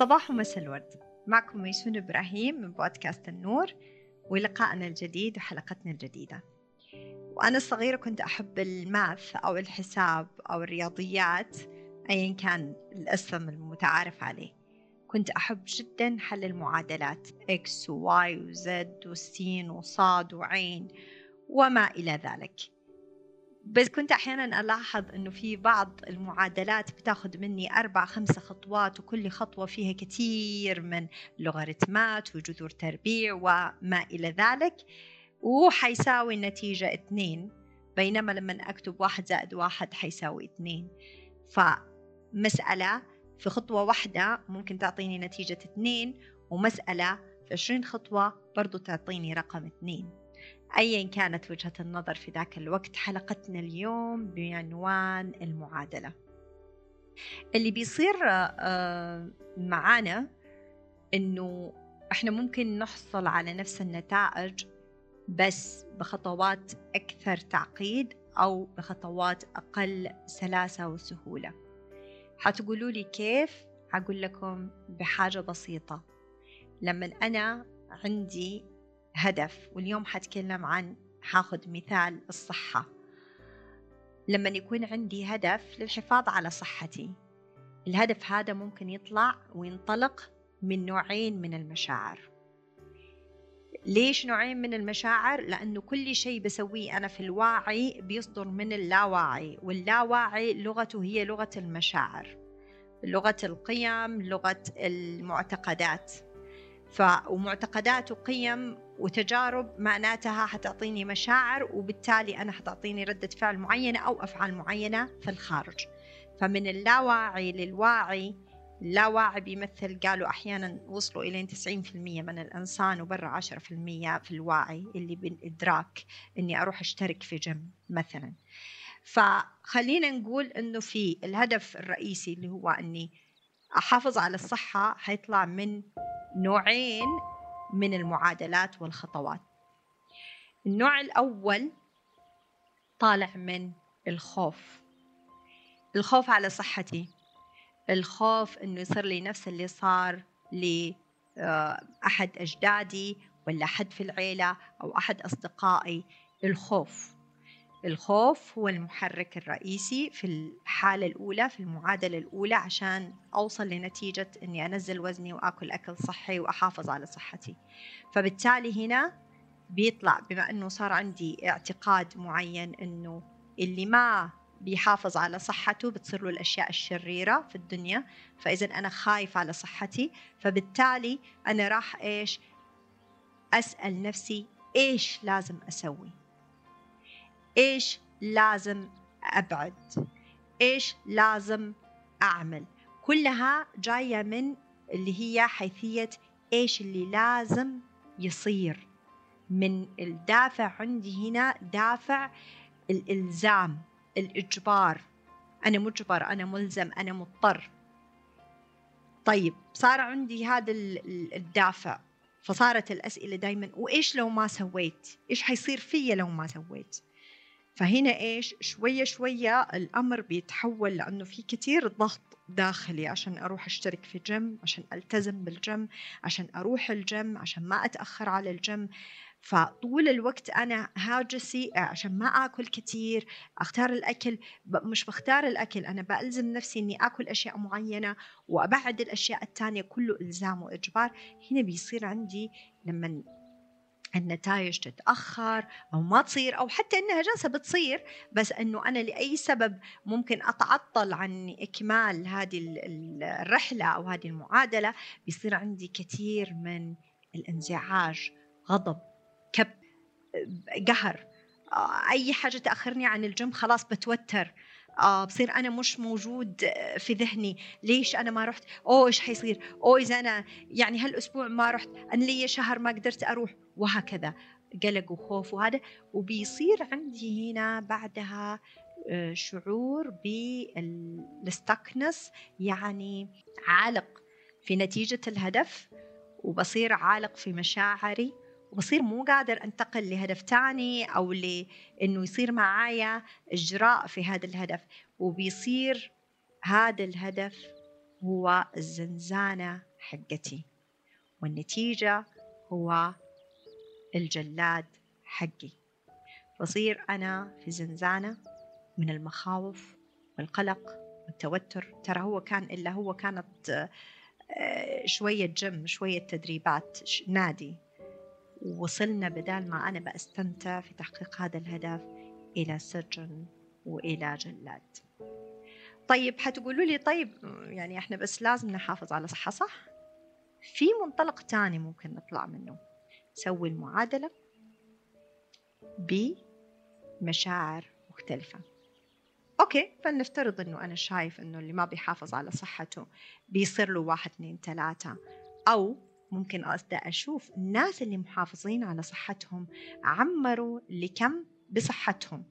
صباح ومساء الورد. معكم ميسون إبراهيم من بودكاست النور ولقائنا الجديد وحلقتنا الجديدة. وأنا صغيرة كنت أحب ال math أو الحساب أو الرياضيات أيا كان الاسم المتعارف عليه. كنت أحب جدا حل المعادلات إكس وواي وزد وسين وصاد وعين وما إلى ذلك. بس كنت أحيانا ألاحظ أنه في بعض المعادلات بتاخذ مني أربع خمسة خطوات وكل خطوة فيها كثير من لوغاريتمات وجذور تربيع وما إلى ذلك وحيساوي النتيجة اثنين بينما لما أكتب واحد زائد واحد حيساوي اثنين. فمسألة في خطوة واحدة ممكن تعطيني نتيجة اثنين ومسألة في عشرين خطوة برضو تعطيني رقم اثنين. أيا كانت وجهة النظر في ذاك الوقت حلقتنا اليوم بعنوان المعادلة. اللي بيصير آه، معانا إنه إحنا ممكن نحصل على نفس النتائج بس بخطوات أكثر تعقيد أو بخطوات أقل سلاسة وسهولة. حتقولوا لي كيف؟ حقول لكم بحاجة بسيطة. لما أنا عندي هدف واليوم حتكلم عن حاخذ مثال الصحة. لما يكون عندي هدف للحفاظ على صحتي الهدف هذا ممكن يطلع وينطلق من نوعين من المشاعر. ليش نوعين من المشاعر؟ لأنه كل شيء بسويه أنا في الواعي بيصدر من اللاواعي واللاواعي لغته هي لغة المشاعر. لغة القيم لغة المعتقدات. ف ومعتقدات وقيم وتجارب معناتها حتعطيني مشاعر وبالتالي أنا حتعطيني ردة فعل معينة أو أفعال معينة في الخارج. فمن اللاواعي للواعي اللاواعي بيمثل قالوا أحيانا وصلوا إلى 90% من الإنسان وبرا 10% في الواعي اللي بالإدراك إني أروح أشترك في جيم مثلا. فخلينا نقول إنه في الهدف الرئيسي اللي هو إني أحافظ على الصحة حيطلع من نوعين من المعادلات والخطوات. النوع الأول طالع من الخوف. الخوف على صحتي. الخوف إنه يصير لي نفس اللي صار لأحد أجدادي ولا أحد في العيلة أو أحد أصدقائي. الخوف. الخوف هو المحرك الرئيسي في الحالة الأولى في المعادلة الأولى عشان أوصل لنتيجة أني أنزل وزني وأكل أكل صحي وأحافظ على صحتي. فبالتالي هنا بيطلع بما أنه صار عندي اعتقاد معين أنه اللي ما بيحافظ على صحته بتصير له الأشياء الشريرة في الدنيا فإذا أنا خايف على صحتي فبالتالي أنا راح إيش؟ أسأل نفسي إيش لازم أسوي؟ إيش لازم أبعد؟ إيش لازم أعمل؟ كلها جاية من اللي هي حيثية إيش اللي لازم يصير. من الدافع عندي هنا دافع الإلزام الإجبار. أنا مجبر أنا ملزم أنا مضطر. طيب صار عندي هذا الدافع. فصارت الأسئلة دائما وإيش لو ما سويت؟ إيش حيصير فيا لو ما سويت؟ فهنا إيش؟ شوية شوية الأمر بيتحول لأنه في كتير ضغط داخلي عشان أروح أشترك في جيم عشان ألتزم بالجيم عشان أروح الجيم عشان ما أتأخر على الجيم فطول الوقت أنا هاجسي عشان ما آكل كثير أختار الأكل مش بختار الأكل أنا بألزم نفسي إني آكل أشياء معينة وأبعد الأشياء الثانية كله إلزام وإجبار. هنا بيصير عندي لما النتائج تتأخر أو ما تصير أو حتى إنها جالسة بتصير بس إنه أنا لأي سبب ممكن أتعطل عن إكمال هذه الرحلة أو هذه المعادلة بيصير عندي كثير من الانزعاج غضب كب قهر آه، أي حاجة تأخرني عن الجيم خلاص بتوتر. آه بصير أنا مش موجود في ذهني. ليش أنا ما رحت؟ أوه إيش حيصير؟ أوه إذا أنا يعني هالأسبوع ما رحت أنا لي شهر ما قدرت أروح وهكذا. قلق وخوف وهذا. وبيصير عندي هنا بعدها آه، شعور بالستكنس يعني عالق في نتيجة الهدف وبصير عالق في مشاعري. وبصير مو قادر أنتقل لهدف تاني أو لأنه يصير معايا إجراء في هذا الهدف. وبيصير هذا الهدف هو الزنزانة حقتي والنتيجة هو الجلاد حقي. بصير أنا في زنزانة من المخاوف والقلق والتوتر. ترى هو كان إلا هو كانت آه، شوية جيم شوية تدريبات نادي. ووصلنا بدال ما أنا بستمتع في تحقيق هذا الهدف إلى سجن وإلى جلاد. طيب حتقولوا لي طيب يعني إحنا بس لازم نحافظ على صحة صح؟ في منطلق تاني ممكن نطلع منه. سوي المعادلة بمشاعر مختلفة. أوكي فلنفترض أنه أنا شايف أنه اللي ما بيحافظ على صحته بيصير له واحد اثنين ثلاثة أو ممكن أبدأ أشوف الناس اللي محافظين على صحتهم عمروا لكم بصحتهم.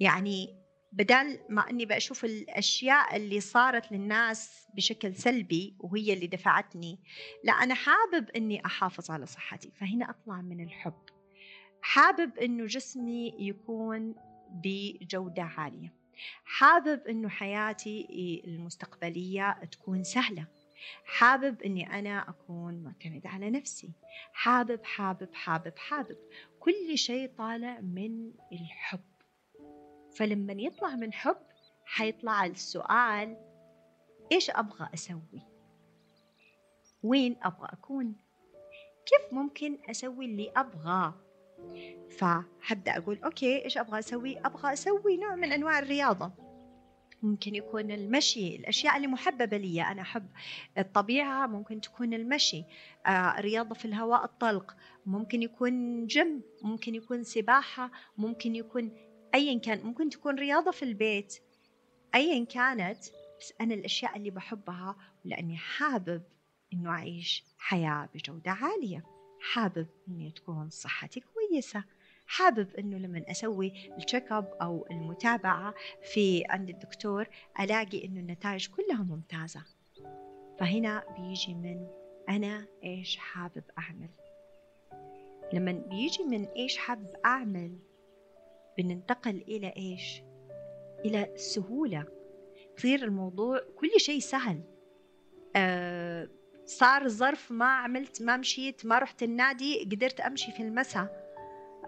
يعني بدل ما إني بشوف الأشياء اللي صارت للناس بشكل سلبي وهي اللي دفعتني لا أنا حابب إني أحافظ على صحتي. فهنا أطلع من الحب. حابب إنه جسمي يكون بجودة عالية. حابب إنه حياتي المستقبلية تكون سهلة. حابب إني أنا أكون معتمد على نفسي. حابب حابب حابب حابب. كل شيء طالع من الحب. فلما يطلع من حب حيطلع السؤال إيش أبغى أسوي؟ وين أبغى أكون؟ كيف ممكن أسوي اللي أبغاه؟ فحبدا أقول أوكي إيش أبغى أسوي؟ أبغى أسوي نوع من أنواع الرياضة. ممكن يكون المشي الأشياء اللي محببة لي أنا أحب الطبيعة ممكن تكون المشي آه، رياضة في الهواء الطلق ممكن يكون جيم ممكن يكون سباحة ممكن يكون أيا كان ممكن تكون رياضة في البيت. أيا كانت بس أنا الأشياء اللي بحبها لأني حابب إنه أعيش حياة بجودة عالية حابب إني تكون صحتي كويسة. حابب إنه لما أسوي ال check up أو المتابعة في عند الدكتور ألاقي إنه النتائج كلها ممتازة. فهنا بيجي من أنا إيش حابب أعمل. لما بيجي من إيش حابب أعمل بننتقل إلى إيش؟ إلى السهوله يصير الموضوع كل شيء سهل. آه صار ظرف ما عملت ما مشيت ما رحت النادي قدرت أمشي في المساء.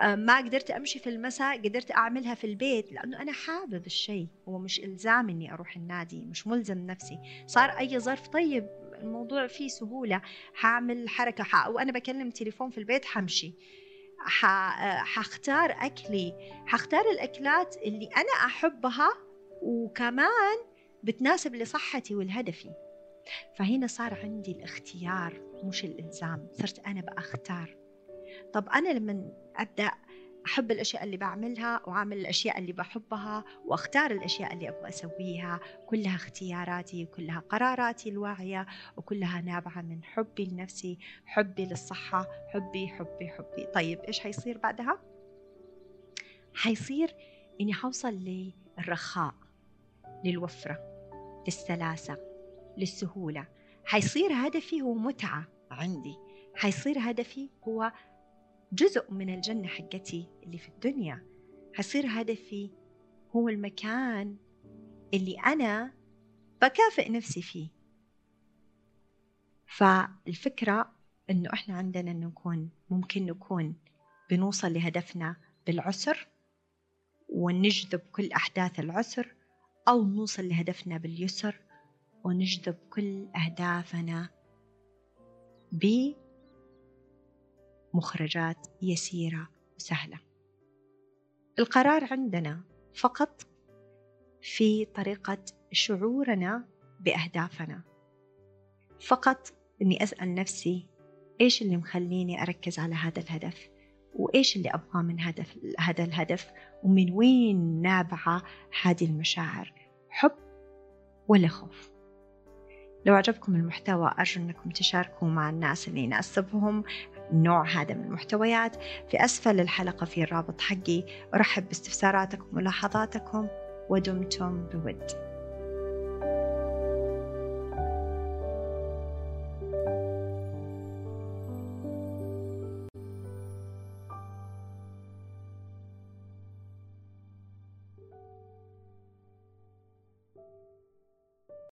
ما قدرت أمشي في المساء قدرت أعملها في البيت لأنه أنا حابب الشيء هو مش إلزام إني أروح النادي مش ملزم نفسي. صار أي ظرف طيب الموضوع فيه سهولة حاعمل حركة ح... وأنا بكلم تليفون في البيت حمشي. ح... حختار أكلي. حختار الأكلات اللي أنا أحبها وكمان بتناسب لصحتي ولهدفي. فهنا صار عندي الاختيار مش الإلزام. صرت أنا بأختار. طب أنا لما أبدأ أحب الأشياء اللي بعملها وأعمل الأشياء اللي بحبها وأختار الأشياء اللي أبغى أسويها كلها اختياراتي كلها قراراتي الواعية وكلها نابعة من حبي لنفسي حبي للصحة حبي حبي حبي. طيب إيش حيصير بعدها؟ حيصير إني حوصل للرخاء للوفرة للسلاسة للسهولة. حيصير هدفي هو متعة عندي. حيصير هدفي هو جزء من الجنة حقتي اللي في الدنيا. حصير هدفي هو المكان اللي أنا بكافئ نفسي فيه. فالفكرة إنه إحنا عندنا نكون ممكن نكون بنوصل لهدفنا بالعسر ونجذب كل أحداث العسر أو نوصل لهدفنا باليسر ونجذب كل أهدافنا مخرجات يسيرة وسهلة. القرار عندنا فقط في طريقة شعورنا بأهدافنا. فقط أني أسأل نفسي إيش اللي مخليني أركز على هذا الهدف؟ وإيش اللي أبغاه من هدف هذا الهدف؟ ومن وين نابعة هذه المشاعر؟ حب ولا خوف؟ لو عجبكم المحتوى أرجو أنكم تشاركوا مع الناس اللي يناسبهم. النوع هذا من المحتويات. في أسفل الحلقة في الرابط حقي أرحب باستفساراتكم وملاحظاتكم ودمتم بود.